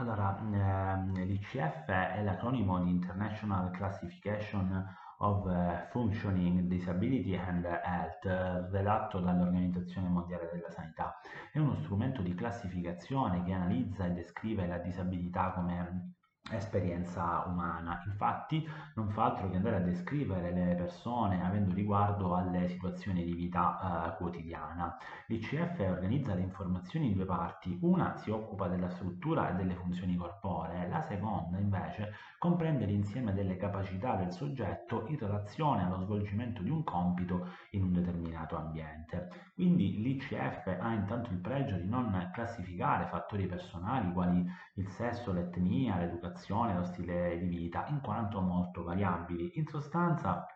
Allora, ehm, l'ICF è l'acronimo di International Classification of eh, Functioning Disability and Health, redatto dall'Organizzazione Mondiale della Sanità. È uno strumento di classificazione che analizza e descrive la disabilità come esperienza umana. Infatti non fa altro che andare a descrivere le persone avendo riguardo alle situazioni di vita eh, quotidiana. L'ICF organizza le informazioni in due parti, una si occupa della struttura e delle funzioni corporee, la seconda invece comprende l'insieme delle capacità del soggetto in relazione allo svolgimento di un compito in un determinato ambiente. Quindi l'ICF ha intanto il pregio di non classificare fattori personali quali il sesso, l'etnia, l'educazione, l'alimentazione, lo stile di vita, in quanto molto variabili. In sostanza,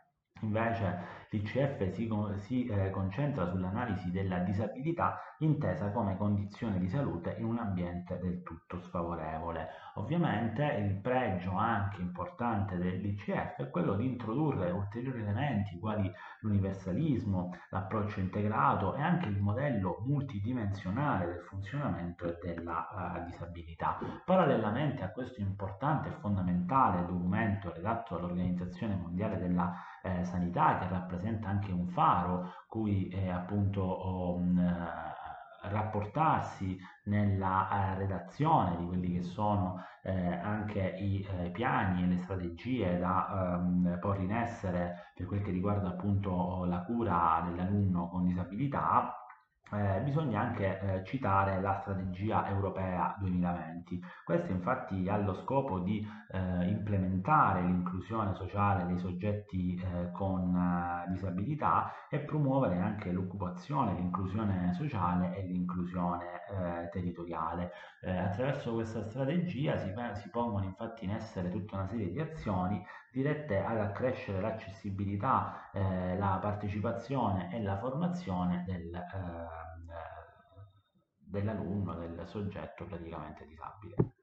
Invece l'ICF si, si eh, concentra sull'analisi della disabilità intesa come condizione di salute in un ambiente del tutto sfavorevole. Ovviamente il pregio anche importante dell'ICF è quello di introdurre ulteriori elementi quali l'universalismo, l'approccio integrato e anche il modello multidimensionale del funzionamento della uh, disabilità. Parallelamente a questo importante e fondamentale documento redatto dall'Organizzazione Mondiale della eh, Sanità, che rappresenta anche un faro cui eh, appunto um, rapportarsi nella eh, redazione di quelli che sono eh, anche i eh, piani e le strategie da ehm, porre in essere per quel che riguarda appunto la cura dell'alunno con disabilità eh, bisogna anche eh, citare la strategia europea 2020. Questa infatti ha lo scopo di eh, implementare l'inclusione sociale dei soggetti eh, con eh, disabilità e promuovere anche l'occupazione, l'inclusione sociale e l'inclusione eh, territoriale. attraverso questa strategia si, si, pongono infatti in essere tutta una serie di azioni dirette ad accrescere l'accessibilità, la partecipazione e la formazione del dell'alunno, del soggetto praticamente disabile.